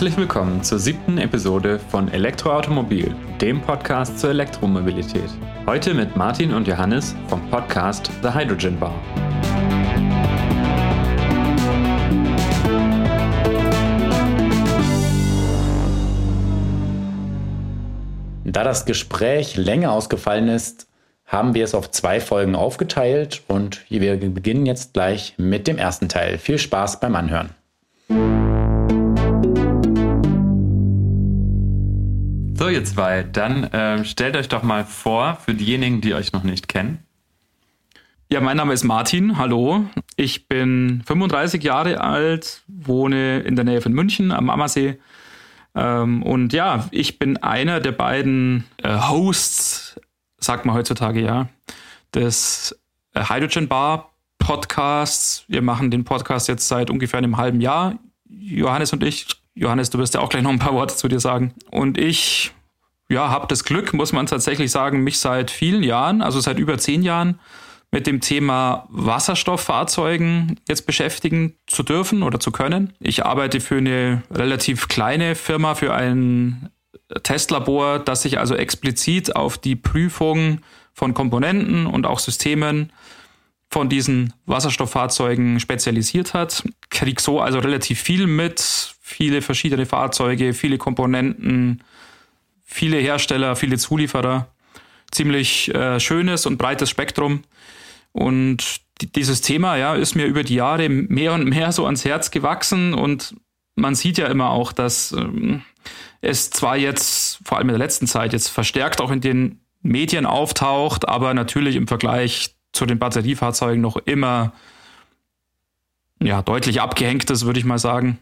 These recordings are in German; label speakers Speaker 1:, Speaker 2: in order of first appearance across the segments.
Speaker 1: Herzlich willkommen zur siebten Episode von Elektroautomobil, dem Podcast zur Elektromobilität. Heute mit Martin und Johannes vom Podcast The Hydrogen Bar.
Speaker 2: Da das Gespräch länger ausgefallen ist, haben wir es auf zwei Folgen aufgeteilt und wir beginnen jetzt gleich mit dem ersten Teil. Viel Spaß beim Anhören.
Speaker 1: So, ihr zwei, dann äh, stellt euch doch mal vor, für diejenigen, die euch noch nicht kennen.
Speaker 3: Ja, mein Name ist Martin. Hallo. Ich bin 35 Jahre alt, wohne in der Nähe von München am Ammersee. Ähm, und ja, ich bin einer der beiden äh, Hosts, sagt man heutzutage ja, des äh, Hydrogen Bar Podcasts. Wir machen den Podcast jetzt seit ungefähr einem halben Jahr. Johannes und ich. Johannes, du wirst ja auch gleich noch ein paar Worte zu dir sagen. Und ich, ja, habe das Glück, muss man tatsächlich sagen, mich seit vielen Jahren, also seit über zehn Jahren, mit dem Thema Wasserstofffahrzeugen jetzt beschäftigen zu dürfen oder zu können. Ich arbeite für eine relativ kleine Firma, für ein Testlabor, das sich also explizit auf die Prüfung von Komponenten und auch Systemen von diesen Wasserstofffahrzeugen spezialisiert hat. Krieg so also relativ viel mit, viele verschiedene Fahrzeuge, viele Komponenten, viele Hersteller, viele Zulieferer. Ziemlich äh, schönes und breites Spektrum. Und dieses Thema ja, ist mir über die Jahre mehr und mehr so ans Herz gewachsen und man sieht ja immer auch, dass ähm, es zwar jetzt, vor allem in der letzten Zeit, jetzt verstärkt auch in den Medien auftaucht, aber natürlich im Vergleich zu den Batteriefahrzeugen noch immer ja, deutlich abgehängt ist, würde ich mal sagen.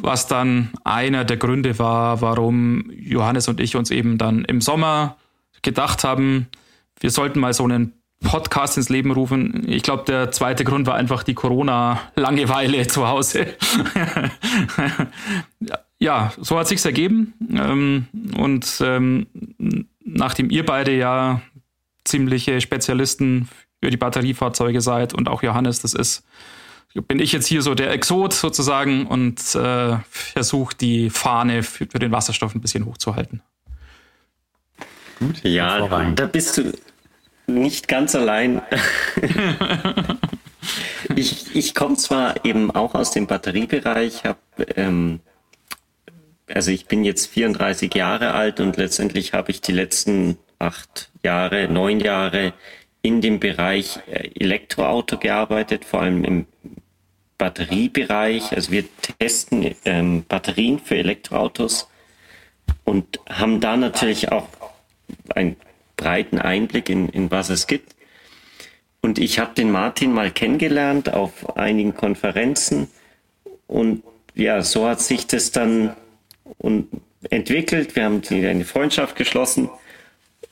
Speaker 3: Was dann einer der Gründe war, warum Johannes und ich uns eben dann im Sommer gedacht haben, wir sollten mal so einen Podcast ins Leben rufen. Ich glaube, der zweite Grund war einfach die Corona-Langeweile zu Hause. ja, so hat sich's ergeben. Ähm, und ähm, nachdem ihr beide ja ziemliche Spezialisten für die Batteriefahrzeuge seid und auch Johannes, das ist, bin ich jetzt hier so der Exot sozusagen und äh, versuche die Fahne für, für den Wasserstoff ein bisschen hochzuhalten.
Speaker 4: Gut, ja, da bist du nicht ganz allein. ich ich komme zwar eben auch aus dem Batteriebereich, habe ähm, also ich bin jetzt 34 Jahre alt und letztendlich habe ich die letzten acht Jahre, neun Jahre in dem Bereich äh, Elektroauto gearbeitet, vor allem im Batteriebereich. Also wir testen ähm, Batterien für Elektroautos und haben da natürlich auch ein breiten Einblick in, in was es gibt. Und ich habe den Martin mal kennengelernt auf einigen Konferenzen und ja, so hat sich das dann entwickelt. Wir haben eine Freundschaft geschlossen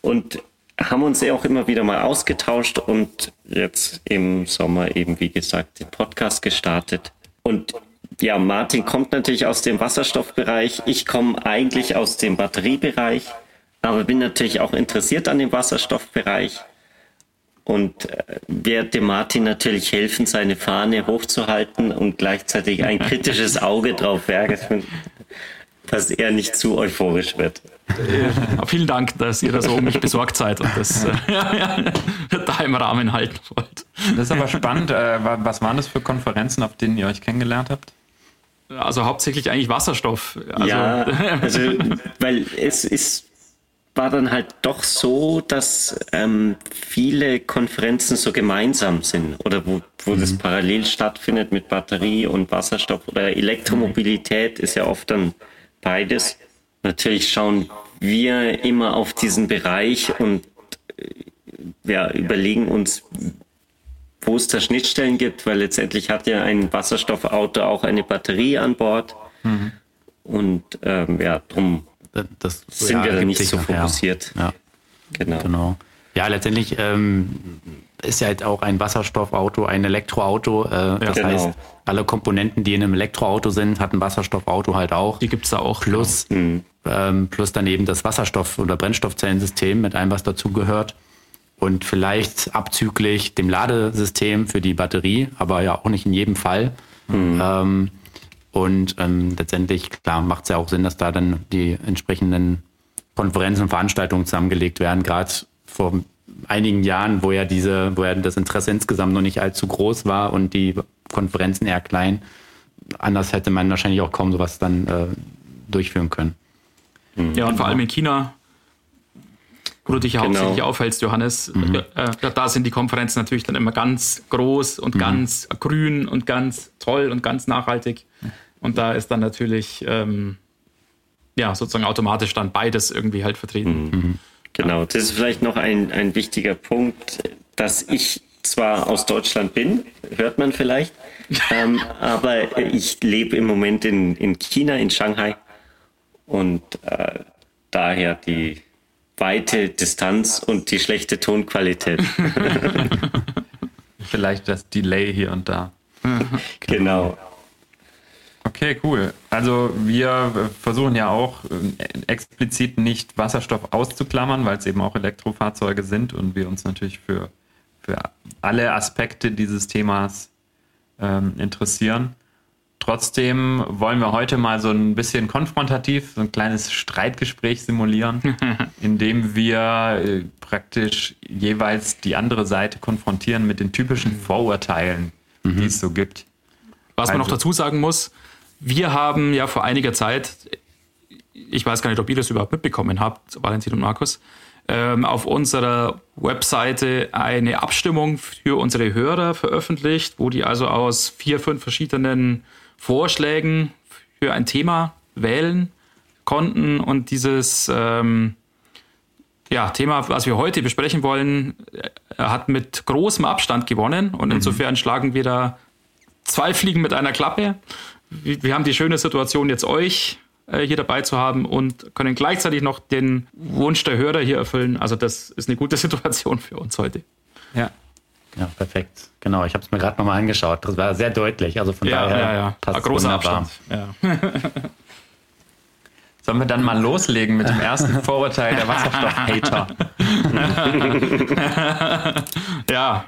Speaker 4: und haben uns auch immer wieder mal ausgetauscht und jetzt im Sommer eben, wie gesagt, den Podcast gestartet. Und ja, Martin kommt natürlich aus dem Wasserstoffbereich. Ich komme eigentlich aus dem Batteriebereich aber bin natürlich auch interessiert an dem Wasserstoffbereich und äh, werde Martin natürlich helfen, seine Fahne hochzuhalten und gleichzeitig ein kritisches Auge drauf werfen, dass er nicht zu euphorisch wird.
Speaker 3: Ja, vielen Dank, dass ihr da so um mich besorgt seid und das äh, da im Rahmen halten wollt.
Speaker 1: Das ist aber spannend. Äh, was waren das für Konferenzen, auf denen ihr euch kennengelernt habt?
Speaker 3: Also hauptsächlich eigentlich Wasserstoff.
Speaker 4: Also, ja, also weil es ist war dann halt doch so, dass ähm, viele Konferenzen so gemeinsam sind oder wo, wo mhm. das parallel stattfindet mit Batterie und Wasserstoff oder Elektromobilität ist ja oft dann beides. Natürlich schauen wir immer auf diesen Bereich und äh, ja, überlegen uns, wo es da Schnittstellen gibt, weil letztendlich hat ja ein Wasserstoffauto auch eine Batterie an Bord. Mhm. Und ähm, ja, drum
Speaker 2: das sind ja, wir nicht so nachher. fokussiert. Ja. Genau. genau. Ja, letztendlich ähm, ist ja halt auch ein Wasserstoffauto ein Elektroauto. Äh, das genau. heißt, alle Komponenten, die in einem Elektroauto sind, hat ein Wasserstoffauto halt auch.
Speaker 3: Die gibt es da auch.
Speaker 2: Plus, genau. mhm. ähm, plus daneben das Wasserstoff- oder Brennstoffzellensystem mit allem, was dazugehört. Und vielleicht abzüglich dem Ladesystem für die Batterie, aber ja auch nicht in jedem Fall. Mhm. Ähm, Und ähm, letztendlich, klar, macht es ja auch Sinn, dass da dann die entsprechenden Konferenzen und Veranstaltungen zusammengelegt werden. Gerade vor einigen Jahren, wo ja diese, wo ja das Interesse insgesamt noch nicht allzu groß war und die Konferenzen eher klein. Anders hätte man wahrscheinlich auch kaum sowas dann äh, durchführen können.
Speaker 3: Ja, und vor allem in China wo du dich ja genau. hauptsächlich aufhältst, Johannes. Mhm. Äh, da sind die Konferenzen natürlich dann immer ganz groß und mhm. ganz grün und ganz toll und ganz nachhaltig. Und da ist dann natürlich ähm, ja sozusagen automatisch dann beides irgendwie halt vertreten.
Speaker 4: Genau, das ist vielleicht noch ein, ein wichtiger Punkt, dass ich zwar aus Deutschland bin, hört man vielleicht, ähm, aber ich lebe im Moment in, in China, in Shanghai und äh, daher die weite Distanz und die schlechte Tonqualität.
Speaker 1: Vielleicht das Delay hier und da.
Speaker 4: genau.
Speaker 1: Okay, cool. Also wir versuchen ja auch äh, explizit nicht Wasserstoff auszuklammern, weil es eben auch Elektrofahrzeuge sind und wir uns natürlich für, für alle Aspekte dieses Themas ähm, interessieren. Trotzdem wollen wir heute mal so ein bisschen konfrontativ, so ein kleines Streitgespräch simulieren, indem wir äh, praktisch jeweils die andere Seite konfrontieren mit den typischen Vorurteilen, mhm. die es so gibt.
Speaker 3: Was man noch also dazu sagen muss, wir haben ja vor einiger Zeit, ich weiß gar nicht, ob ihr das überhaupt mitbekommen habt, Valentin und Markus, ähm, auf unserer Webseite eine Abstimmung für unsere Hörer veröffentlicht, wo die also aus vier, fünf verschiedenen Vorschlägen für ein Thema wählen konnten und dieses ähm, ja, Thema, was wir heute besprechen wollen, äh, hat mit großem Abstand gewonnen und mhm. insofern schlagen wir da zwei Fliegen mit einer Klappe. Wir haben die schöne Situation, jetzt euch äh, hier dabei zu haben und können gleichzeitig noch den Wunsch der Hörer hier erfüllen. Also das ist eine gute Situation für uns heute.
Speaker 2: Ja, ja, perfekt. Genau, ich habe es mir gerade nochmal angeschaut. Das war sehr deutlich. Also von ja, daher ja, ja.
Speaker 3: passt es wunderbar. Ja.
Speaker 1: Sollen wir dann mal loslegen mit dem ersten Vorurteil der Wasserstoff-Hater?
Speaker 3: ja,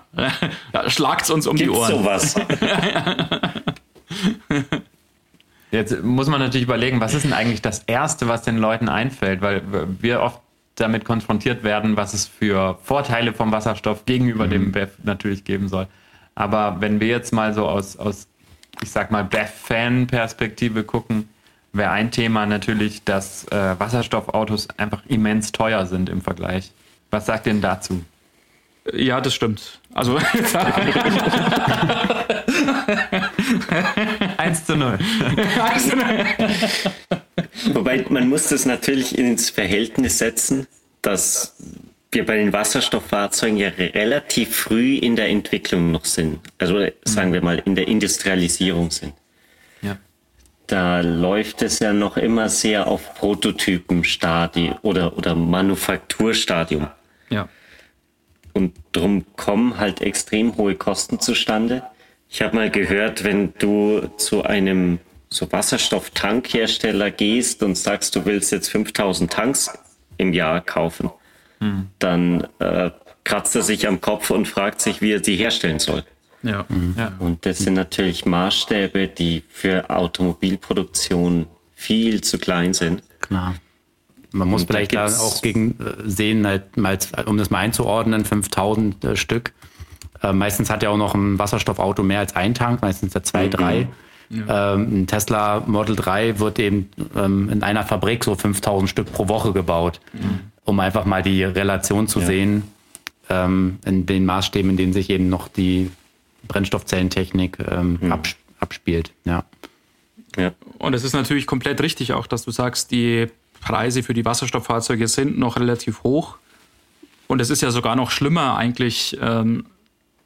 Speaker 3: ja schlagt's uns um Gibt's die Ohren. sowas?
Speaker 1: Jetzt muss man natürlich überlegen, was ist denn eigentlich das Erste, was den Leuten einfällt? Weil wir oft damit konfrontiert werden, was es für Vorteile vom Wasserstoff gegenüber mhm. dem BEF natürlich geben soll. Aber wenn wir jetzt mal so aus, aus ich sag mal, BEF-Fan-Perspektive gucken, wäre ein Thema natürlich, dass äh, Wasserstoffautos einfach immens teuer sind im Vergleich. Was sagt ihr denn dazu?
Speaker 3: Ja, das stimmt. Also
Speaker 1: 1 zu 0. 1 zu 0.
Speaker 4: Wobei man muss das natürlich ins Verhältnis setzen, dass wir bei den Wasserstofffahrzeugen ja relativ früh in der Entwicklung noch sind. Also sagen wir mal in der Industrialisierung sind. Da läuft es ja noch immer sehr auf Prototypenstadium oder, oder Manufakturstadium.
Speaker 3: Ja.
Speaker 4: Und drum kommen halt extrem hohe Kosten zustande. Ich habe mal gehört, wenn du zu einem so Wasserstofftankhersteller gehst und sagst, du willst jetzt 5000 Tanks im Jahr kaufen, hm. dann äh, kratzt er sich am Kopf und fragt sich, wie er sie herstellen soll.
Speaker 3: Ja.
Speaker 4: Mhm. ja. Und das sind natürlich Maßstäbe, die für Automobilproduktion viel zu klein sind.
Speaker 2: Klar. Man muss und vielleicht da auch gegen äh, sehen, halt, mal, um das mal einzuordnen, 5000 äh, Stück. Äh, meistens hat ja auch noch ein Wasserstoffauto mehr als ein Tank, meistens der zwei, mhm. drei. Ja. Ähm, ein Tesla Model 3 wird eben ähm, in einer Fabrik so 5000 Stück pro Woche gebaut, mhm. um einfach mal die Relation zu ja. sehen ähm, in den Maßstäben, in denen sich eben noch die Brennstoffzellentechnik ähm, mhm. abs abspielt. Ja.
Speaker 3: ja. Und es ist natürlich komplett richtig auch, dass du sagst, die Preise für die Wasserstofffahrzeuge sind noch relativ hoch. Und es ist ja sogar noch schlimmer eigentlich ähm,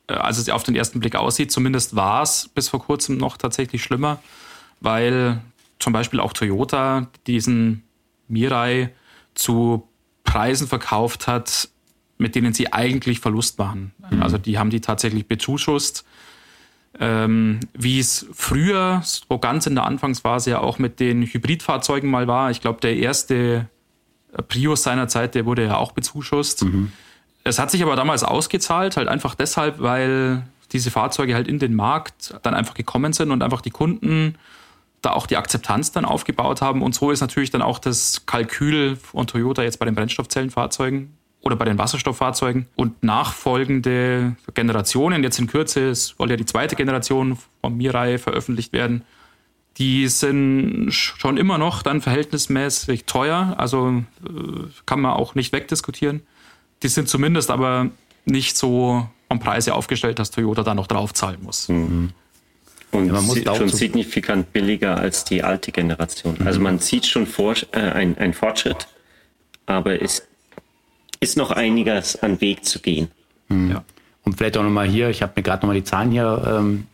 Speaker 3: äh, als es auf den ersten Blick aussieht. Zumindest war es bis vor kurzem noch tatsächlich schlimmer, weil zum Beispiel auch Toyota diesen Mirai zu Preisen verkauft hat, mit denen sie eigentlich Verlust machen. Mhm. Also die haben die tatsächlich bezuschusst. Ähm, wie es früher, so ganz in der Anfangsphase ja auch mit den Hybridfahrzeugen mal war. Ich glaube, der erste Prius seiner Zeit, der wurde ja auch bezuschusst. Mhm. Es hat sich aber damals ausgezahlt, halt einfach deshalb, weil diese Fahrzeuge halt in den Markt dann einfach gekommen sind und einfach die Kunden da auch die Akzeptanz dann aufgebaut haben. Und so ist natürlich dann auch das Kalkül von Toyota jetzt bei den Brennstoffzellenfahrzeugen oder bei den Wasserstofffahrzeugen und nachfolgende Generationen, jetzt in Kürze, es soll ja die zweite Generation von Mirai veröffentlicht werden, die sind schon immer noch dann verhältnismäßig teuer, also äh, kann man auch nicht wegdiskutieren. Die sind zumindest aber nicht so vom Preis aufgestellt, dass Toyota da noch draufzahlen muss. Mhm.
Speaker 4: Und ja, man muss schon signifikant billiger als die alte Generation. Mhm. Also man sieht schon vor, äh, ein, Fortschritt, aber es ist noch einiges an Weg zu gehen.
Speaker 2: Mhm. Ja. Und vielleicht auch nochmal hier, ich habe mir gerade nochmal die Zahlen hier ähm,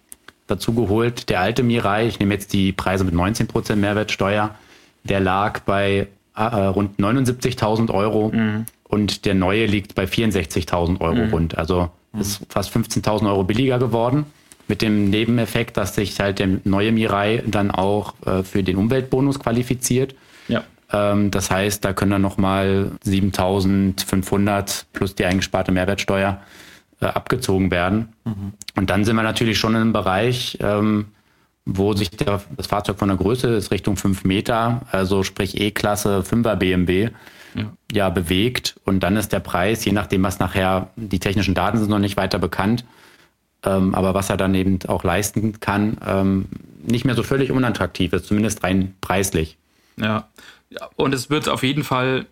Speaker 2: dazu geholt. Der alte Mirai, ich nehme jetzt die Preise mit 19% Mehrwertsteuer, der lag bei äh, rund 79.000 Euro mhm. und der neue liegt bei 64.000 Euro mhm. rund. Also ist fast 15.000 Euro billiger geworden. Mit dem Nebeneffekt, dass sich halt der neue Mirai dann auch äh, für den Umweltbonus qualifiziert. Ähm, das heißt, da können dann nochmal 7.500 plus die eingesparte Mehrwertsteuer äh, abgezogen werden. Mhm. Und dann sind wir natürlich schon in einem Bereich, ähm, wo sich der, das Fahrzeug von der Größe ist Richtung 5 Meter, also sprich E-Klasse 5er BMW, ja. ja. bewegt. Und dann ist der Preis, je nachdem, was nachher, die technischen Daten sind noch nicht weiter bekannt, ähm, aber was er dann eben auch leisten kann, ähm, nicht mehr so völlig unattraktiv ist, zumindest rein preislich.
Speaker 3: Ja. Ja, und es wird auf jeden Fall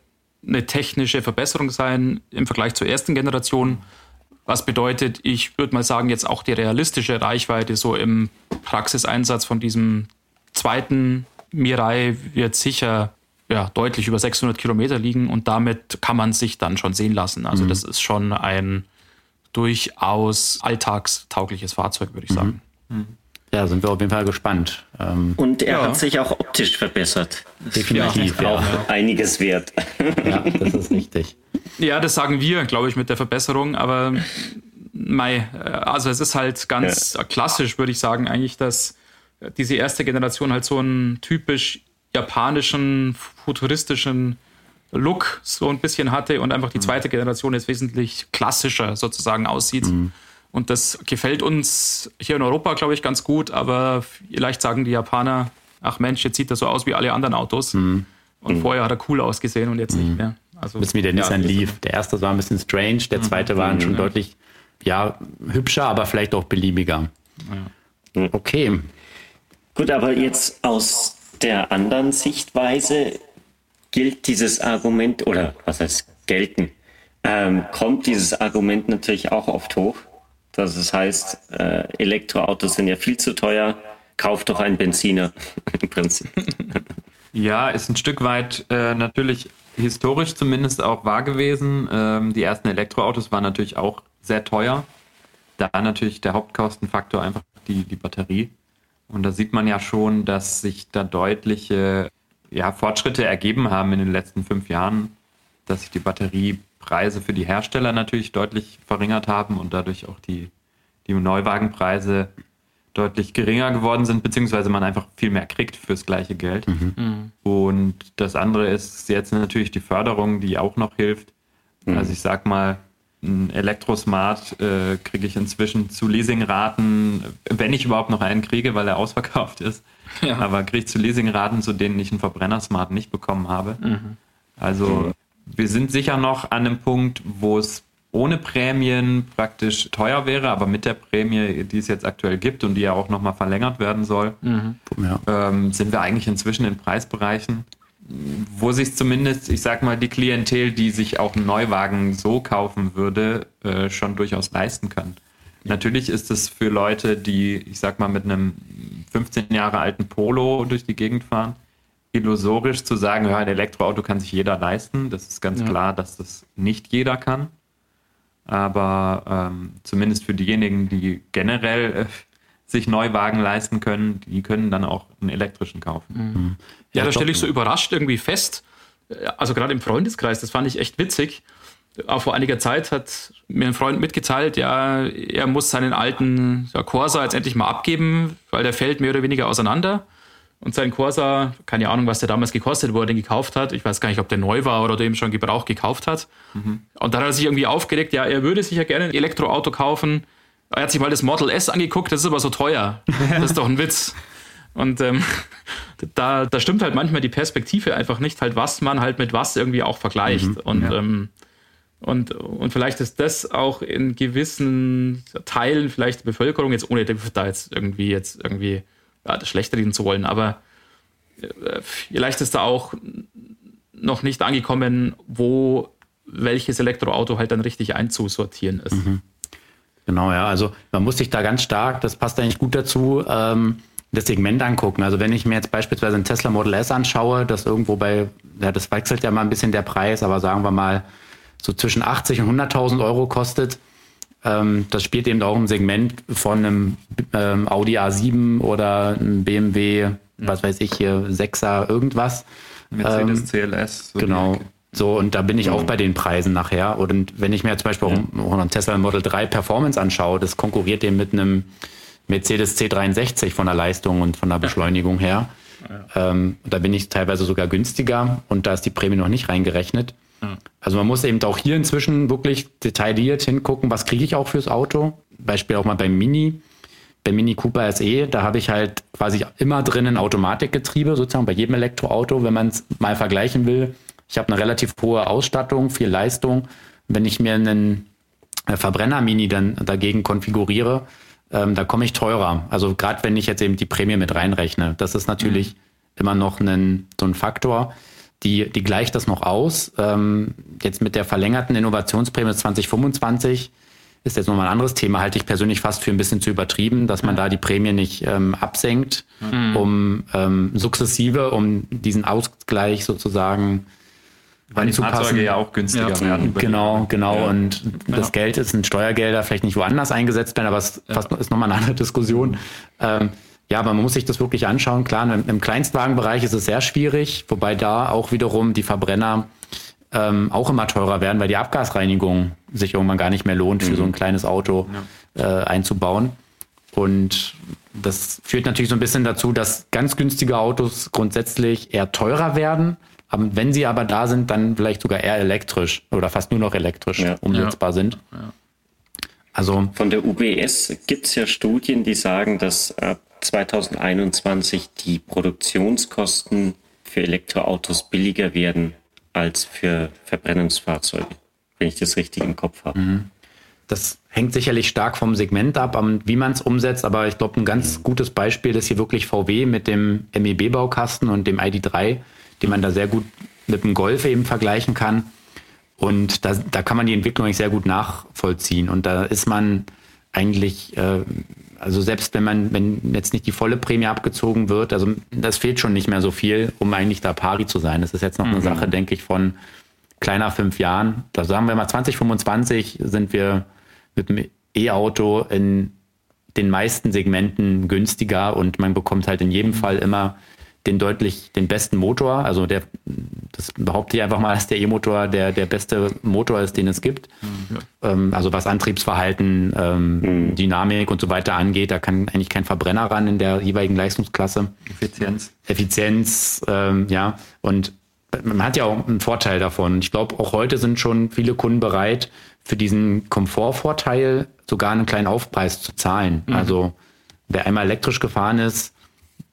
Speaker 3: eine technische Verbesserung sein im Vergleich zur ersten Generation. Was bedeutet, ich würde mal sagen, jetzt auch die realistische Reichweite so im Praxiseinsatz von diesem zweiten Mirai wird sicher ja, deutlich über 600 Kilometer liegen und damit kann man sich dann schon sehen lassen. Also mhm. das ist schon ein durchaus alltagstaugliches Fahrzeug, würde ich sagen.
Speaker 2: Mhm. Ja, sind wir auf jeden Fall gespannt.
Speaker 4: Ähm, und er ja. hat sich auch optisch verbessert.
Speaker 2: Definitiv.
Speaker 4: Ja, auch ja. einiges wert.
Speaker 2: Ja, das ist richtig.
Speaker 3: Ja, das sagen wir, glaube ich, mit der Verbesserung. Aber mei, also es ist halt ganz ja. klassisch, würde ich sagen, eigentlich, dass diese erste Generation halt so einen typisch japanischen, futuristischen Look so ein bisschen hatte und einfach die mhm. zweite Generation jetzt wesentlich klassischer sozusagen aussieht. Mhm. Und das gefällt uns hier in Europa, glaube ich, ganz gut, aber vielleicht sagen die Japaner, ach Mensch, jetzt sieht er so aus wie alle anderen Autos. Mhm. Und mhm. vorher hat er cool ausgesehen und jetzt nicht mhm. mehr.
Speaker 2: Also, bisschen wie der ja, Nissan Leaf. Der erste war ein bisschen strange, der mhm. zweite war schon deutlich ja, hübscher, aber vielleicht auch beliebiger. Ja. Okay.
Speaker 4: Gut, aber jetzt aus der anderen Sichtweise gilt dieses Argument, oder was heißt gelten, ähm, kommt dieses Argument natürlich auch oft hoch. Dass es heißt, äh, Elektroautos sind ja viel zu teuer, kauf doch einen Benziner im Prinzip.
Speaker 1: Ja, ist ein Stück weit äh, natürlich historisch zumindest auch wahr gewesen. Ähm, die ersten Elektroautos waren natürlich auch sehr teuer. Da natürlich der Hauptkostenfaktor einfach die, die Batterie. Und da sieht man ja schon, dass sich da deutliche ja, Fortschritte ergeben haben in den letzten fünf Jahren, dass sich die Batteriepreise für die Hersteller natürlich deutlich verringert haben und dadurch auch die, die Neuwagenpreise deutlich geringer geworden sind, beziehungsweise man einfach viel mehr kriegt fürs gleiche Geld. Mhm. mhm. Und das andere ist jetzt natürlich die Förderung, die auch noch hilft. Mhm. Also ich sag mal, ein Elektrosmart äh, kriege ich inzwischen zu Leasingraten, wenn ich überhaupt noch einen kriege, weil er ausverkauft ist. Ja. Aber kriege ich zu Leasingraten, zu denen ich einen Verbrenner-Smart nicht bekommen habe. Mhm. Also wir sind sicher noch an einem Punkt, wo es ohne Prämien praktisch teuer wäre, aber mit der Prämie, die es jetzt aktuell gibt und die ja auch nochmal verlängert werden soll, mhm. ja. ähm, sind wir eigentlich inzwischen in Preisbereichen, wo sich zumindest, ich sag mal, die Klientel, die sich auch einen Neuwagen so kaufen würde, äh, schon durchaus leisten kann. Natürlich ist es für Leute, die, ich sag mal, mit einem 15 Jahre alten Polo durch die Gegend fahren, illusorisch zu sagen, ja, ein Elektroauto kann sich jeder leisten. Das ist ganz ja. klar, dass das nicht jeder kann. Aber ähm, zumindest für diejenigen, die generell äh, sich Neuwagen leisten können, die können dann auch einen elektrischen kaufen.
Speaker 3: Mhm. Ja, ja, da stelle ich so überrascht irgendwie fest, äh, also gerade im Freundeskreis, das fand ich echt witzig. Auch vor einiger Zeit hat mir ein Freund mitgeteilt, ja, er muss seinen alten ja, Corsa jetzt endlich mal abgeben, weil der fällt mehr oder weniger auseinander. Und sein Corsa, keine Ahnung, was der damals gekostet, wo er den gekauft hat. Ich weiß gar nicht, ob der neu war oder dem schon Gebrauch gekauft hat. Mhm. Und dann hat er sich irgendwie aufgeregt, ja, er würde sich ja gerne ein Elektroauto kaufen. Er hat sich mal das Model S angeguckt, das ist aber so teuer. Das ist doch ein Witz. Und ähm, da, da stimmt halt manchmal die Perspektive einfach nicht, halt was man halt mit was irgendwie auch vergleicht. Mhm, und, ja. ähm, und, und vielleicht ist das auch in gewissen Teilen vielleicht der Bevölkerung, jetzt ohne da jetzt irgendwie jetzt irgendwie ja, das schlechter reden zu wollen, aber äh, vielleicht ist da auch noch nicht angekommen, wo welches Elektroauto halt dann richtig einzusortieren ist. Mhm.
Speaker 2: Genau, ja. Also man muss sich da ganz stark, das passt eigentlich gut dazu, ähm, das Segment angucken. Also wenn ich mir jetzt beispielsweise ein Tesla Model S anschaue, das irgendwo bei, ja, das wechselt ja mal ein bisschen der Preis, aber sagen wir mal so zwischen 80 und 100.000 Euro kostet, ähm, das spielt eben auch im Segment von einem ähm, Audi A7 oder einem BMW, was weiß ich hier, 6er irgendwas.
Speaker 1: Mercedes ähm, CLS.
Speaker 2: So genau. So, und da bin ich auch bei den Preisen nachher. Und wenn ich mir zum Beispiel ja. auch einen Tesla Model 3 Performance anschaue, das konkurriert eben mit einem Mercedes C63 von der Leistung und von der Beschleunigung her. Ja. Ähm, da bin ich teilweise sogar günstiger und da ist die Prämie noch nicht reingerechnet. Ja. Also man muss eben auch hier inzwischen wirklich detailliert hingucken, was kriege ich auch fürs Auto. Beispiel auch mal beim Mini. Beim Mini Cooper SE, da habe ich halt quasi immer drin ein Automatikgetriebe, sozusagen bei jedem Elektroauto, wenn man es mal vergleichen will ich habe eine relativ hohe Ausstattung, viel Leistung. Wenn ich mir einen äh, Verbrenner-Mini dann dagegen konfiguriere, ähm, da komme ich teurer. Also gerade wenn ich jetzt eben die Prämie mit reinrechne, das ist natürlich mhm. immer noch ein, so ein Faktor. Die, die gleicht das noch aus. Ähm, jetzt mit der verlängerten Innovationsprämie 2025 ist jetzt nochmal ein anderes Thema, halte ich persönlich fast für ein bisschen zu übertrieben, dass man da die Prämie nicht ähm, absenkt, mhm. um ähm, sukzessive, um diesen Ausgleich sozusagen
Speaker 1: weil die Fahrzeuge ja auch günstiger ja. werden.
Speaker 2: Genau, genau. Ja. Und das ja. Geld ist in Steuergelder vielleicht nicht woanders eingesetzt werden, aber es ja. ist nochmal eine andere Diskussion. Ähm, ja, aber man muss sich das wirklich anschauen. Klar, im, im, Kleinstwagenbereich ist es sehr schwierig, wobei da auch wiederum die Verbrenner ähm, auch immer teurer werden, weil die Abgasreinigung sich irgendwann gar nicht mehr lohnt, für mhm. so ein kleines Auto äh, einzubauen. Und das führt natürlich so ein bisschen dazu, dass ganz günstige Autos grundsätzlich eher teurer werden wenn sie aber da sind, dann vielleicht sogar eher elektrisch oder fast nur noch elektrisch ja. umsetzbar ja. sind. Ja.
Speaker 4: Also von der UBS gibt es ja Studien, die sagen, dass ab 2021 die Produktionskosten für Elektroautos billiger werden als für Verbrennungsfahrzeuge, wenn ich das richtig im Kopf habe. Mhm.
Speaker 2: Das hängt sicherlich stark vom Segment ab, wie man es umsetzt, aber ich glaube, ein ganz mhm. gutes Beispiel ist hier wirklich VW mit dem MEB-Baukasten und dem ID3 die man da sehr gut mit dem Golf eben vergleichen kann. Und da, da kann man die Entwicklung eigentlich sehr gut nachvollziehen. Und da ist man eigentlich, äh, also selbst wenn man, wenn jetzt nicht die volle Prämie abgezogen wird, also das fehlt schon nicht mehr so viel, um eigentlich da pari zu sein. Das ist jetzt noch eine mhm. Sache, denke ich, von kleiner fünf Jahren. Da sagen wir mal 2025 sind wir mit dem E-Auto in den meisten Segmenten günstiger und man bekommt halt in jedem mhm. Fall immer den deutlich, den besten Motor. Also der, das behaupte ich einfach mal, dass der E-Motor der, der beste Motor ist, den es gibt. Ja. Ähm, also was Antriebsverhalten, ähm, mhm. Dynamik und so weiter angeht, da kann eigentlich kein Verbrenner ran in der jeweiligen Leistungsklasse.
Speaker 1: Effizienz.
Speaker 2: Effizienz, ähm, ja. Und man hat ja auch einen Vorteil davon. Ich glaube, auch heute sind schon viele Kunden bereit, für diesen Komfortvorteil sogar einen kleinen Aufpreis zu zahlen. Mhm. Also wer einmal elektrisch gefahren ist,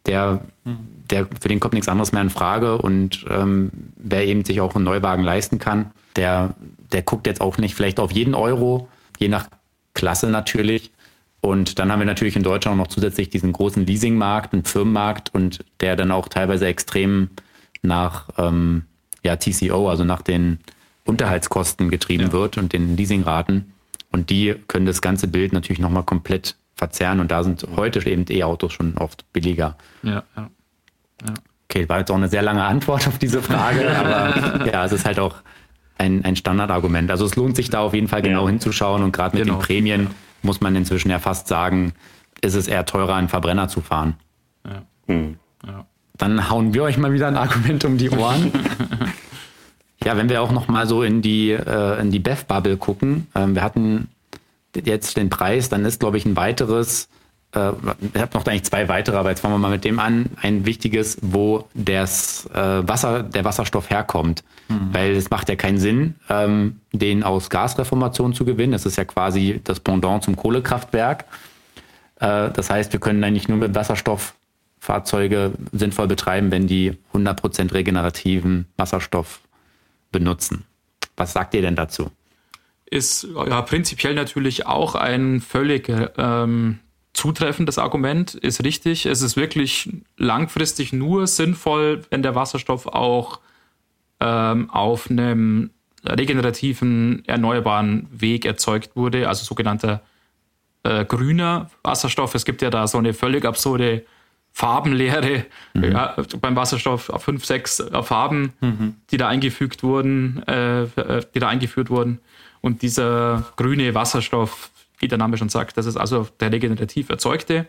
Speaker 2: der mhm der, für den kommt nichts anderes mehr in Frage und ähm, wer eben sich auch einen Neuwagen leisten kann, der, der guckt jetzt auch nicht vielleicht auf jeden Euro, je nach Klasse natürlich. Und dann haben wir natürlich in Deutschland auch noch zusätzlich diesen großen Leasingmarkt, einen Firmenmarkt und der dann auch teilweise extrem nach ähm, ja, TCO, also nach den Unterhaltskosten getrieben ja. wird und den Leasingraten. Und die können das ganze Bild natürlich nochmal komplett verzerren und da sind heute eben E-Autos schon oft billiger.
Speaker 3: Ja, ja.
Speaker 2: Ja. Okay, war jetzt auch eine sehr lange Antwort auf diese Frage, aber ja, es ist halt auch ein, ein Standardargument. Also es lohnt sich da auf jeden Fall genau ja. hinzuschauen und gerade mit genau. den Prämien muss man inzwischen ja fast sagen, ist es eher teurer, einen Verbrenner zu fahren. Ja. Hm. Ja. Dann hauen wir euch mal wieder ein Argument um die Ohren. ja, wenn wir auch noch mal so in die, äh, in die BEF-Bubble gucken, ähm, wir hatten jetzt den Preis, dann ist, glaube ich, ein weiteres äh, ich habe noch eigentlich zwei weitere, aber jetzt fangen wir mal mit dem an. Ein wichtiges, wo das äh, Wasser, der Wasserstoff herkommt. Mhm. Weil es macht ja keinen Sinn, ähm, den aus Gasreformation zu gewinnen. Das ist ja quasi das Pendant zum Kohlekraftwerk. Äh, das heißt, wir können eigentlich nur mit Wasserstoff Fahrzeuge sinnvoll betreiben, wenn die 100% regenerativen Wasserstoff benutzen. Was sagt ihr denn dazu?
Speaker 3: Ist ja prinzipiell natürlich auch ein völlig ähm, zutreffendes Argument, ist richtig. Es ist wirklich langfristig nur sinnvoll, wenn der Wasserstoff auch ähm, auf einem regenerativen, erneuerbaren Weg erzeugt wurde, also sogenannter äh, grüner Wasserstoff. Es gibt ja da so eine völlig absurde Farbenlehre mhm. ja, beim Wasserstoff auf fünf, sechs äh, Farben, mhm. die da eingefügt wurden, äh, äh, die da eingeführt wurden. Und dieser grüne Wasserstoff, wie der Name schon sagt, das ist also der regenerativ erzeugte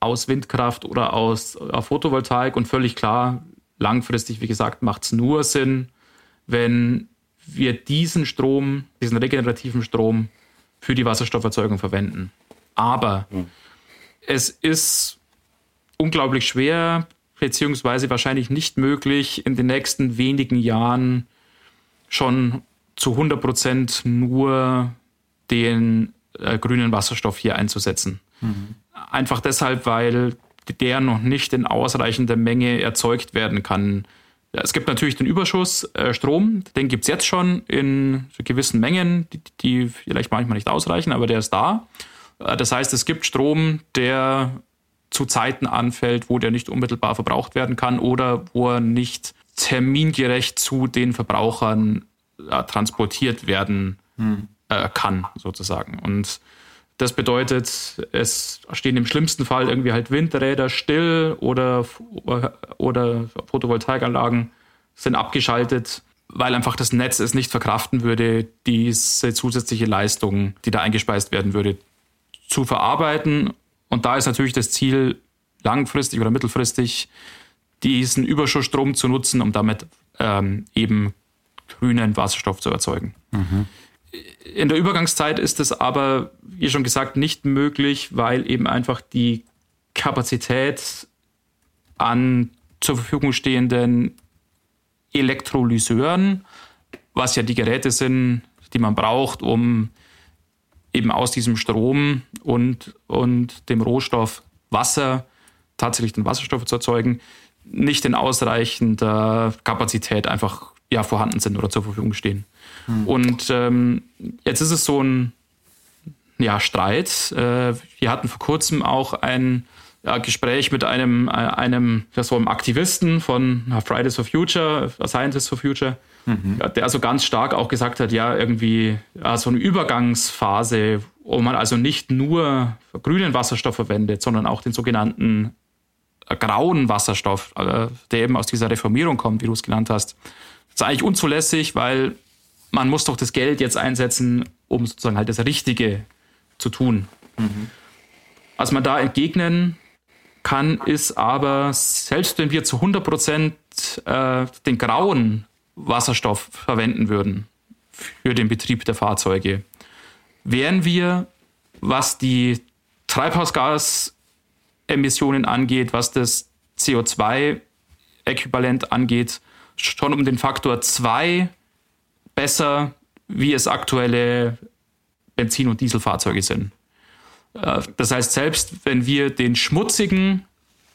Speaker 3: aus Windkraft oder aus äh, Photovoltaik und völlig klar, langfristig, wie gesagt, macht es nur Sinn, wenn wir diesen Strom, diesen regenerativen Strom für die Wasserstofferzeugung verwenden. Aber mhm. es ist unglaublich schwer, beziehungsweise wahrscheinlich nicht möglich, in den nächsten wenigen Jahren schon zu 100 Prozent nur den äh, grünen Wasserstoff hier einzusetzen. Mhm. Einfach deshalb, weil der noch nicht in ausreichender Menge erzeugt werden kann. Es gibt natürlich den Überschuss äh, Strom, den gibt es jetzt schon in gewissen Mengen, die, die, vielleicht manchmal nicht ausreichen, aber der ist da. Äh, das heißt, es gibt Strom, der zu Zeiten anfällt, wo der nicht unmittelbar verbraucht werden kann oder wo er nicht termingerecht zu den Verbrauchern transportiert werden hm. äh, kann, sozusagen. Und das bedeutet, es stehen im schlimmsten Fall irgendwie halt Windräder still oder, oder Photovoltaikanlagen sind abgeschaltet, weil einfach das Netz es nicht verkraften würde, diese zusätzliche Leistung, die da eingespeist werden würde, zu verarbeiten. Und da ist natürlich das Ziel, langfristig oder mittelfristig diesen Überschussstrom zu nutzen, um damit ähm, eben grünen Wasserstoff zu erzeugen. Mhm. In der Übergangszeit ist es aber, wie schon gesagt, nicht möglich, weil eben einfach die Kapazität an zur Verfügung stehenden Elektrolyseuren, was ja die Geräte sind, die man braucht, um eben aus diesem Strom und, und dem Rohstoff Wasser tatsächlich den Wasserstoff zu erzeugen, nicht in ausreichender Kapazität einfach ja, vorhanden sind oder zur Verfügung stehen. Hm. Und ähm, jetzt ist es so ein ja, Streit. Äh, wir hatten vor kurzem auch ein ja, Gespräch mit einem, äh, einem, das war einem Aktivisten von Fridays for Future, Scientists for Future, mhm. der also ganz stark auch gesagt hat, ja, irgendwie ja, so eine Übergangsphase, wo man also nicht nur grünen Wasserstoff verwendet, sondern auch den sogenannten äh, grauen Wasserstoff, äh, der eben aus dieser Reformierung kommt, wie du es genannt hast. Das ist eigentlich unzulässig, weil man muss doch das Geld jetzt einsetzen, um sozusagen halt das Richtige zu tun. Mhm. Was man da entgegnen kann, ist aber, selbst wenn wir zu 100 Prozent äh, den grauen Wasserstoff verwenden würden für den Betrieb der Fahrzeuge, wären wir, was die Treibhausgasemissionen angeht, was das CO2-Äquivalent angeht, schon um den Faktor 2 besser, wie es aktuelle Benzin- und Dieselfahrzeuge sind. Äh, das heißt, selbst wenn wir den schmutzigen,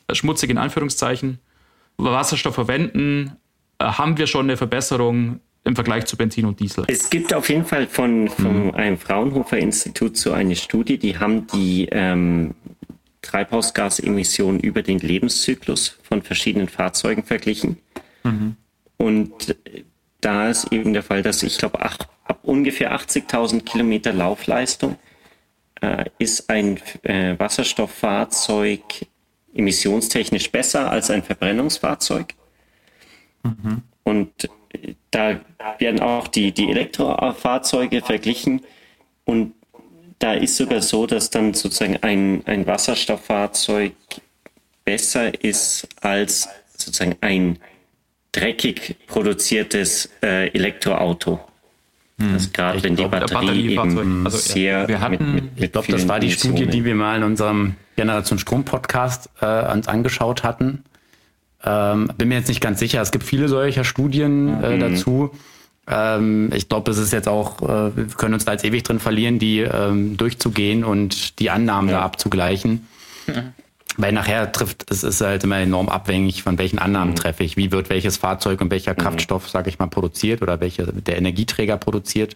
Speaker 3: äh, schmutzigen Anführungszeichen, Wasserstoff verwenden, äh, haben wir schon eine Verbesserung im Vergleich zu Benzin und Diesel.
Speaker 4: Es gibt auf jeden Fall von, von mhm. einem Fraunhofer Institut so eine Studie, die haben die ähm, Treibhausgasemissionen über den Lebenszyklus von verschiedenen Fahrzeugen verglichen. Mhm. Und da ist eben der Fall, dass ich glaube, ab ungefähr 80.000 Kilometer Laufleistung äh, ist ein äh, Wasserstofffahrzeug emissionstechnisch besser als ein Verbrennungsfahrzeug. Mhm. Und äh, da werden auch die, die Elektrofahrzeuge verglichen. Und da ist sogar so, dass dann sozusagen ein, ein Wasserstofffahrzeug besser ist als sozusagen ein dreckig produziertes äh, Elektroauto.
Speaker 2: Hm. Das gerade wenn die Batterie eben also, sehr. Wir hatten, mit, mit, ich glaube, das war die Studie, die wir mal in unserem Generation Strom Podcast äh, uns angeschaut hatten. Ähm, bin mir jetzt nicht ganz sicher. Es gibt viele solcher Studien äh, mhm. dazu. Ähm, ich glaube, es ist jetzt auch, äh, wir können uns da jetzt ewig drin verlieren, die ähm, durchzugehen und die Annahmen ja. da abzugleichen. Mhm. Weil nachher trifft, es ist halt immer enorm abhängig, von welchen Annahmen mhm. treffe ich. Wie wird welches Fahrzeug und welcher mhm. Kraftstoff, sage ich mal, produziert oder welcher der Energieträger produziert.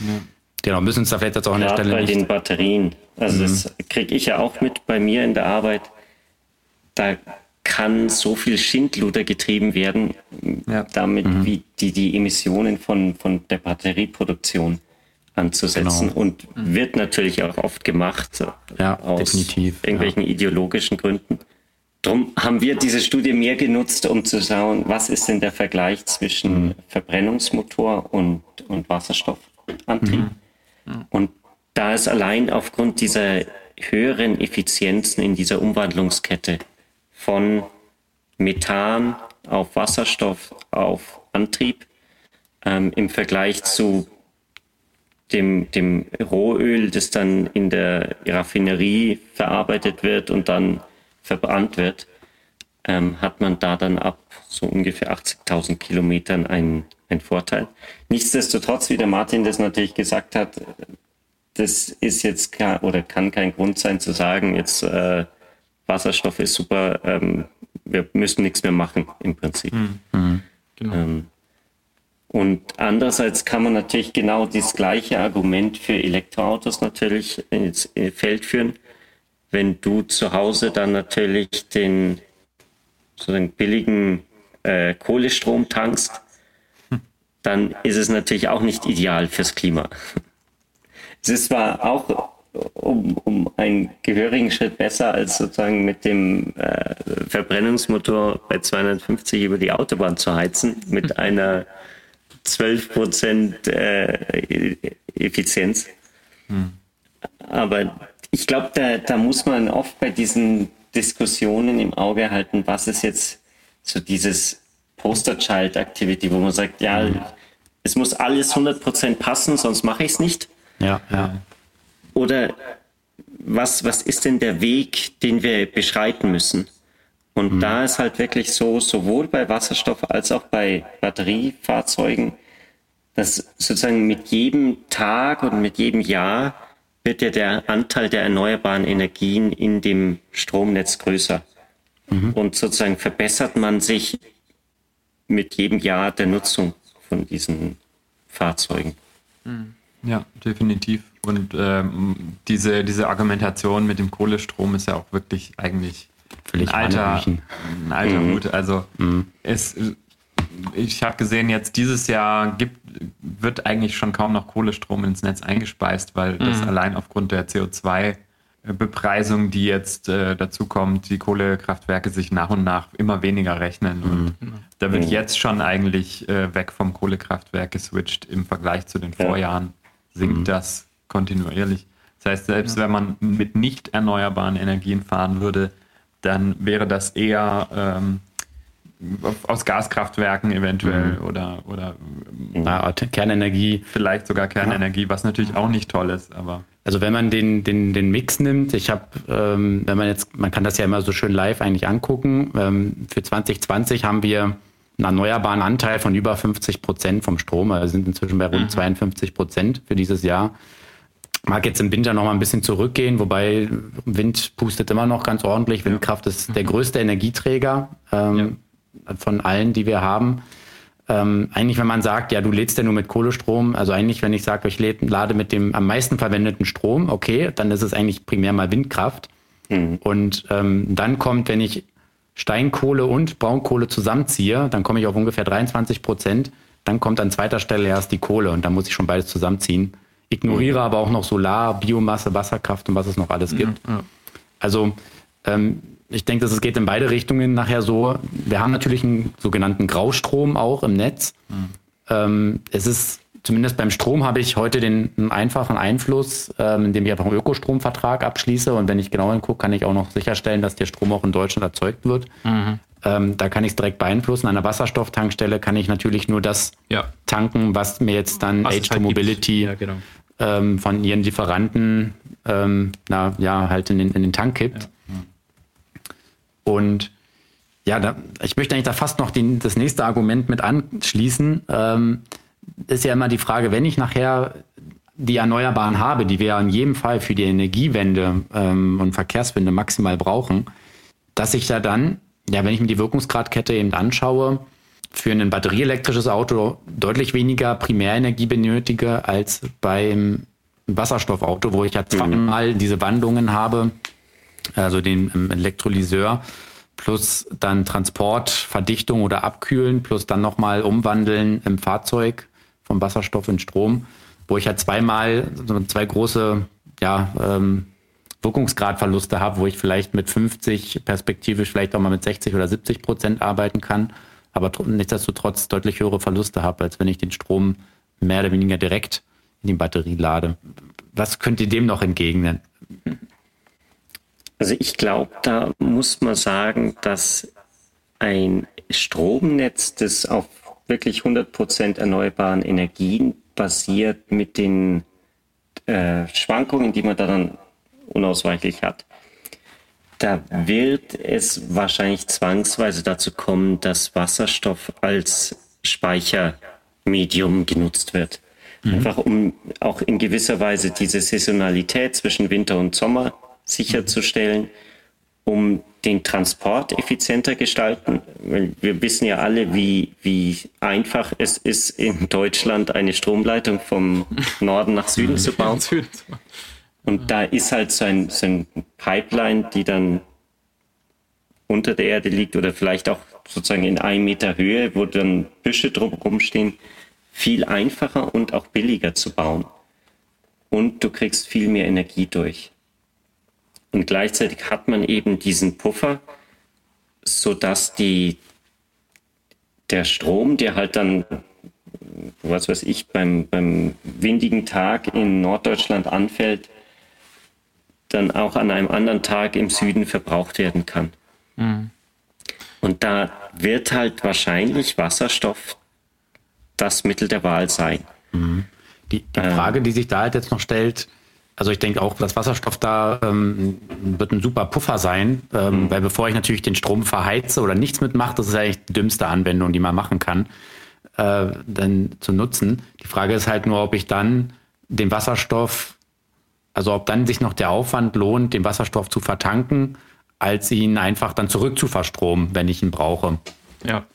Speaker 2: Ja. Genau, müssen uns da vielleicht jetzt auch an der Stelle
Speaker 4: bei
Speaker 2: nicht...
Speaker 4: den Batterien. Also mhm. das kriege ich ja auch mit bei mir in der Arbeit. Da kann so viel Schindluder getrieben werden, ja. damit mhm. wie die, die Emissionen von, von der Batterieproduktion anzusetzen genau. und mhm. wird natürlich auch oft gemacht
Speaker 2: ja, aus definitiv,
Speaker 4: irgendwelchen
Speaker 2: ja.
Speaker 4: ideologischen Gründen. Darum haben wir diese Studie mehr genutzt, um zu schauen, was ist denn der Vergleich zwischen mhm. Verbrennungsmotor und, und Wasserstoffantrieb. Mhm. Und da ist allein aufgrund dieser höheren Effizienzen in dieser Umwandlungskette von Methan auf Wasserstoff auf Antrieb ähm, im Vergleich zu dem, dem Rohöl, das dann in der Raffinerie verarbeitet wird und dann verbrannt wird, ähm, hat man da dann ab so ungefähr 80.000 Kilometern einen, einen Vorteil. Nichtsdestotrotz, wie der Martin das natürlich gesagt hat, das ist jetzt oder kann kein Grund sein zu sagen, jetzt äh, Wasserstoff ist super, ähm, wir müssen nichts mehr machen im Prinzip. Mhm. Genau. Ähm, und andererseits kann man natürlich genau das gleiche Argument für Elektroautos natürlich ins Feld führen. Wenn du zu Hause dann natürlich den sozusagen billigen äh, Kohlestrom tankst, dann ist es natürlich auch nicht ideal fürs Klima. Es ist zwar auch um, um einen gehörigen Schritt besser als sozusagen mit dem äh, Verbrennungsmotor bei 250 über die Autobahn zu heizen, mit einer 12 Prozent äh, Effizienz. Hm. Aber ich glaube, da, da muss man oft bei diesen Diskussionen im Auge halten, was ist jetzt so dieses Poster-Child-Activity, wo man sagt, ja, hm. es muss alles 100 Prozent passen, sonst mache ich es nicht.
Speaker 2: Ja, ja.
Speaker 4: Oder was, was ist denn der Weg, den wir beschreiten müssen? Und mhm. da ist halt wirklich so, sowohl bei Wasserstoff als auch bei Batteriefahrzeugen, dass sozusagen mit jedem Tag und mit jedem Jahr wird ja der Anteil der erneuerbaren Energien in dem Stromnetz größer. Mhm. Und sozusagen verbessert man sich mit jedem Jahr der Nutzung von diesen Fahrzeugen.
Speaker 1: Mhm. Ja, definitiv. Und ähm, diese, diese Argumentation mit dem Kohlestrom ist ja auch wirklich eigentlich Völlig ein alter, ein alter mhm. Hut. Also mhm. es, ich habe gesehen, jetzt dieses Jahr gibt, wird eigentlich schon kaum noch Kohlestrom ins Netz eingespeist, weil mhm. das allein aufgrund der CO2 Bepreisung, die jetzt äh, dazu kommt, die Kohlekraftwerke sich nach und nach immer weniger rechnen. Und mhm. da wird mhm. jetzt schon eigentlich äh, weg vom Kohlekraftwerk geswitcht im Vergleich zu den Vorjahren sinkt mhm. das kontinuierlich. Das heißt, selbst ja. wenn man mit nicht erneuerbaren Energien fahren würde, dann wäre das eher ähm, aus Gaskraftwerken eventuell mhm. oder, oder
Speaker 2: Na, Kernenergie.
Speaker 1: Vielleicht sogar Kernenergie, ja. was natürlich auch nicht toll ist, aber.
Speaker 2: Also wenn man den, den, den Mix nimmt, ich habe, ähm, wenn man jetzt, man kann das ja immer so schön live eigentlich angucken, ähm, für 2020 haben wir einen erneuerbaren Anteil von über 50 Prozent vom Strom. Also sind inzwischen bei rund mhm. 52 Prozent für dieses Jahr. Mag jetzt im Winter noch mal ein bisschen zurückgehen, wobei Wind pustet immer noch ganz ordentlich. Windkraft ist der größte Energieträger ähm, ja. von allen, die wir haben. Ähm, eigentlich, wenn man sagt, ja, du lädst ja nur mit Kohlestrom, also eigentlich, wenn ich sage, ich lade mit dem am meisten verwendeten Strom, okay, dann ist es eigentlich primär mal Windkraft. Mhm. Und ähm, dann kommt, wenn ich Steinkohle und Braunkohle zusammenziehe, dann komme ich auf ungefähr 23 Prozent. Dann kommt an zweiter Stelle erst die Kohle und dann muss ich schon beides zusammenziehen. Ignoriere mhm. aber auch noch Solar, Biomasse, Wasserkraft und was es noch alles gibt. Ja, ja. Also ähm, ich denke, dass es geht in beide Richtungen nachher so. Wir haben natürlich einen sogenannten Graustrom auch im Netz. Mhm. Ähm, es ist zumindest beim Strom habe ich heute den einfachen Einfluss, ähm, indem ich einfach einen Ökostromvertrag abschließe. Und wenn ich genau hingucke, kann ich auch noch sicherstellen, dass der Strom auch in Deutschland erzeugt wird. Mhm. Ähm, da kann ich es direkt beeinflussen. An einer Wasserstofftankstelle kann ich natürlich nur das ja. tanken, was mir jetzt dann H2 halt Mobility ja, genau. Ähm, von ihren Lieferanten ähm, na, ja, halt in den, in den Tank kippt. Ja. Und ja, da, ich möchte eigentlich da fast noch den, das nächste Argument mit anschließen. Ähm, ist ja immer die Frage, wenn ich nachher die Erneuerbaren habe, die wir in jedem Fall für die Energiewende ähm, und Verkehrswende maximal brauchen, dass ich da dann, ja, wenn ich mir die Wirkungsgradkette eben anschaue, für ein batterieelektrisches Auto deutlich weniger Primärenergie benötige als beim Wasserstoffauto, wo ich ja zweimal mhm. diese Wandlungen habe, also den ähm, Elektrolyseur plus dann Transport, Verdichtung oder Abkühlen plus dann nochmal umwandeln im Fahrzeug vom Wasserstoff in Strom, wo ich ja zweimal zwei große ja, ähm, Wirkungsgradverluste habe, wo ich vielleicht mit 50 perspektivisch vielleicht auch mal mit 60 oder 70 Prozent arbeiten kann, aber nichtsdestotrotz deutlich höhere Verluste habe, als wenn ich den Strom mehr oder weniger direkt in die Batterie lade. Was könnt ihr dem noch entgegnen?
Speaker 4: Also ich glaube, da muss man sagen, dass ein Stromnetz, das auf wirklich 100% erneuerbaren Energien basiert, mit den äh, Schwankungen, die man da dann unausweichlich hat, da wird es wahrscheinlich zwangsweise dazu kommen, dass Wasserstoff als Speichermedium genutzt wird. Mhm. Einfach um auch in gewisser Weise diese Saisonalität zwischen Winter und Sommer sicherzustellen, um den Transport effizienter gestalten. Wir wissen ja alle, wie, wie einfach es ist, in Deutschland eine Stromleitung vom Norden nach Süden zu bauen. Und da ist halt so ein, so ein Pipeline, die dann unter der Erde liegt oder vielleicht auch sozusagen in einem Meter Höhe, wo dann Büsche drumherum stehen, viel einfacher und auch billiger zu bauen. Und du kriegst viel mehr Energie durch. Und gleichzeitig hat man eben diesen Puffer, sodass die, der Strom, der halt dann, was weiß ich, beim, beim windigen Tag in Norddeutschland anfällt, dann auch an einem anderen Tag im Süden verbraucht werden kann. Mhm. Und da wird halt wahrscheinlich Wasserstoff das Mittel der Wahl sein.
Speaker 2: Mhm. Die, die Frage, die sich da halt jetzt noch stellt, also ich denke auch, dass Wasserstoff da ähm, wird ein super Puffer sein, ähm, mhm. weil bevor ich natürlich den Strom verheize oder nichts mitmache, das ist eigentlich die dümmste Anwendung, die man machen kann, äh, dann zu nutzen. Die Frage ist halt nur, ob ich dann den Wasserstoff, also ob dann sich noch der Aufwand lohnt, den Wasserstoff zu vertanken, als ihn einfach dann zurück zu verstromen, wenn ich ihn brauche.
Speaker 4: Ja.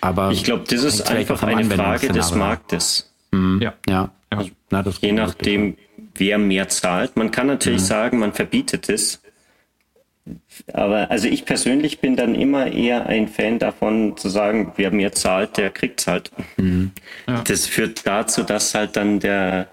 Speaker 4: Aber ich glaube, das ist einfach eine Frage des Marktes.
Speaker 2: Mhm. Ja. ja.
Speaker 4: Also, Na, je nachdem, wer mehr zahlt. Man kann natürlich mhm. sagen, man verbietet es. Aber also ich persönlich bin dann immer eher ein Fan davon zu sagen, wer mehr zahlt, der kriegt es halt. Mhm. Ja. Das führt dazu, dass halt dann der,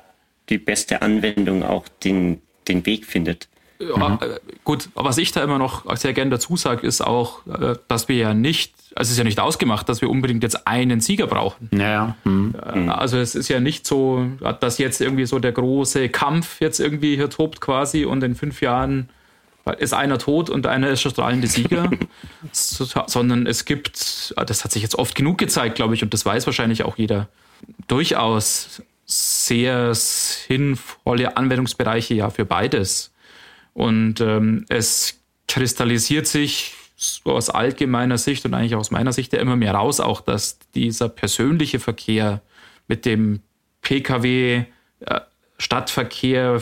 Speaker 4: die beste Anwendung auch den, den Weg findet.
Speaker 3: Ja, mhm. Äh, gut, was ich da immer noch sehr gern dazu sage, ist auch, äh, dass wir ja nicht, also es ist ja nicht ausgemacht, dass wir unbedingt jetzt einen Sieger brauchen.
Speaker 2: Ja,
Speaker 3: mhm. Äh, also es ist ja nicht so, dass jetzt irgendwie so der große Kampf jetzt irgendwie hier tobt quasi und in fünf Jahren ist einer tot und einer ist der strahlende Sieger, sondern es gibt, das hat sich jetzt oft genug gezeigt, glaube ich, und das weiß wahrscheinlich auch jeder, durchaus sehr sinnvolle Anwendungsbereiche ja für beides. Und ähm, es kristallisiert sich so aus allgemeiner Sicht und eigentlich aus meiner Sicht ja immer mehr raus, auch dass dieser persönliche Verkehr mit dem Pkw, äh, Stadtverkehr,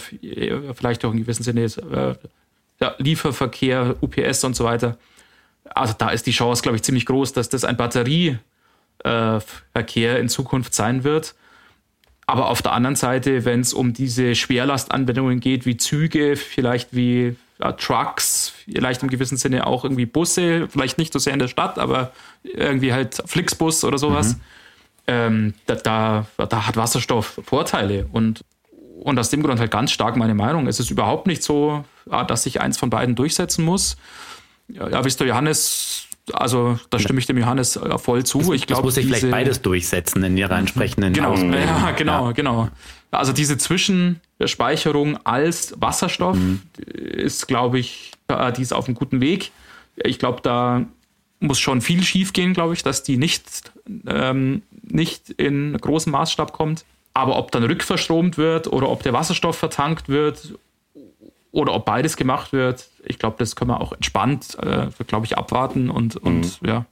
Speaker 3: vielleicht auch in gewissem Sinne äh, ja, Lieferverkehr, UPS und so weiter. Also da ist die Chance, glaube ich, ziemlich groß, dass das ein Batterieverkehr äh, in Zukunft sein wird. Aber auf der anderen Seite, wenn es um diese Schwerlastanwendungen geht, wie Züge, vielleicht wie ja, Trucks, vielleicht im gewissen Sinne auch irgendwie Busse, vielleicht nicht so sehr in der Stadt, aber irgendwie halt Flixbus oder sowas, mhm. ähm, da, da, da, hat Wasserstoff Vorteile. Und, und aus dem Grund halt ganz stark meine Meinung. Es ist überhaupt nicht so, dass sich eins von beiden durchsetzen muss. Ja, wisst ihr, Johannes also da stimme ich dem Johannes äh, voll zu.
Speaker 2: Ich glaube, muss sich vielleicht beides durchsetzen in ihrer entsprechenden
Speaker 3: genau, Ja, genau, ja. genau. Also diese Zwischenspeicherung als Wasserstoff mhm. ist, glaube ich, die ist auf einem guten Weg. Ich glaube, da muss schon viel schiefgehen, glaube ich, dass die nicht, ähm, nicht in großem Maßstab kommt. Aber ob dann rückverstromt wird oder ob der Wasserstoff vertankt wird oder ob beides gemacht wird, ich glaube, das können wir auch entspannt, äh, glaube ich, abwarten und, und mhm. ja.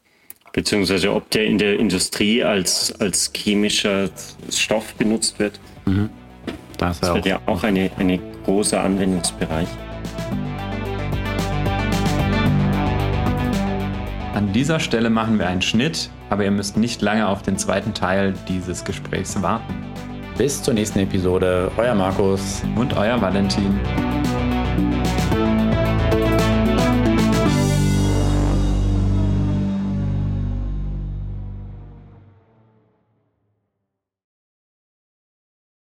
Speaker 4: Beziehungsweise ob der in der Industrie als, als chemischer Stoff benutzt wird. Mhm. Das, das wird ja auch ein eine großer Anwendungsbereich.
Speaker 1: An dieser Stelle machen wir einen Schnitt, aber ihr müsst nicht lange auf den zweiten Teil dieses Gesprächs warten.
Speaker 2: Bis zur nächsten Episode. Euer Markus
Speaker 1: und euer Valentin.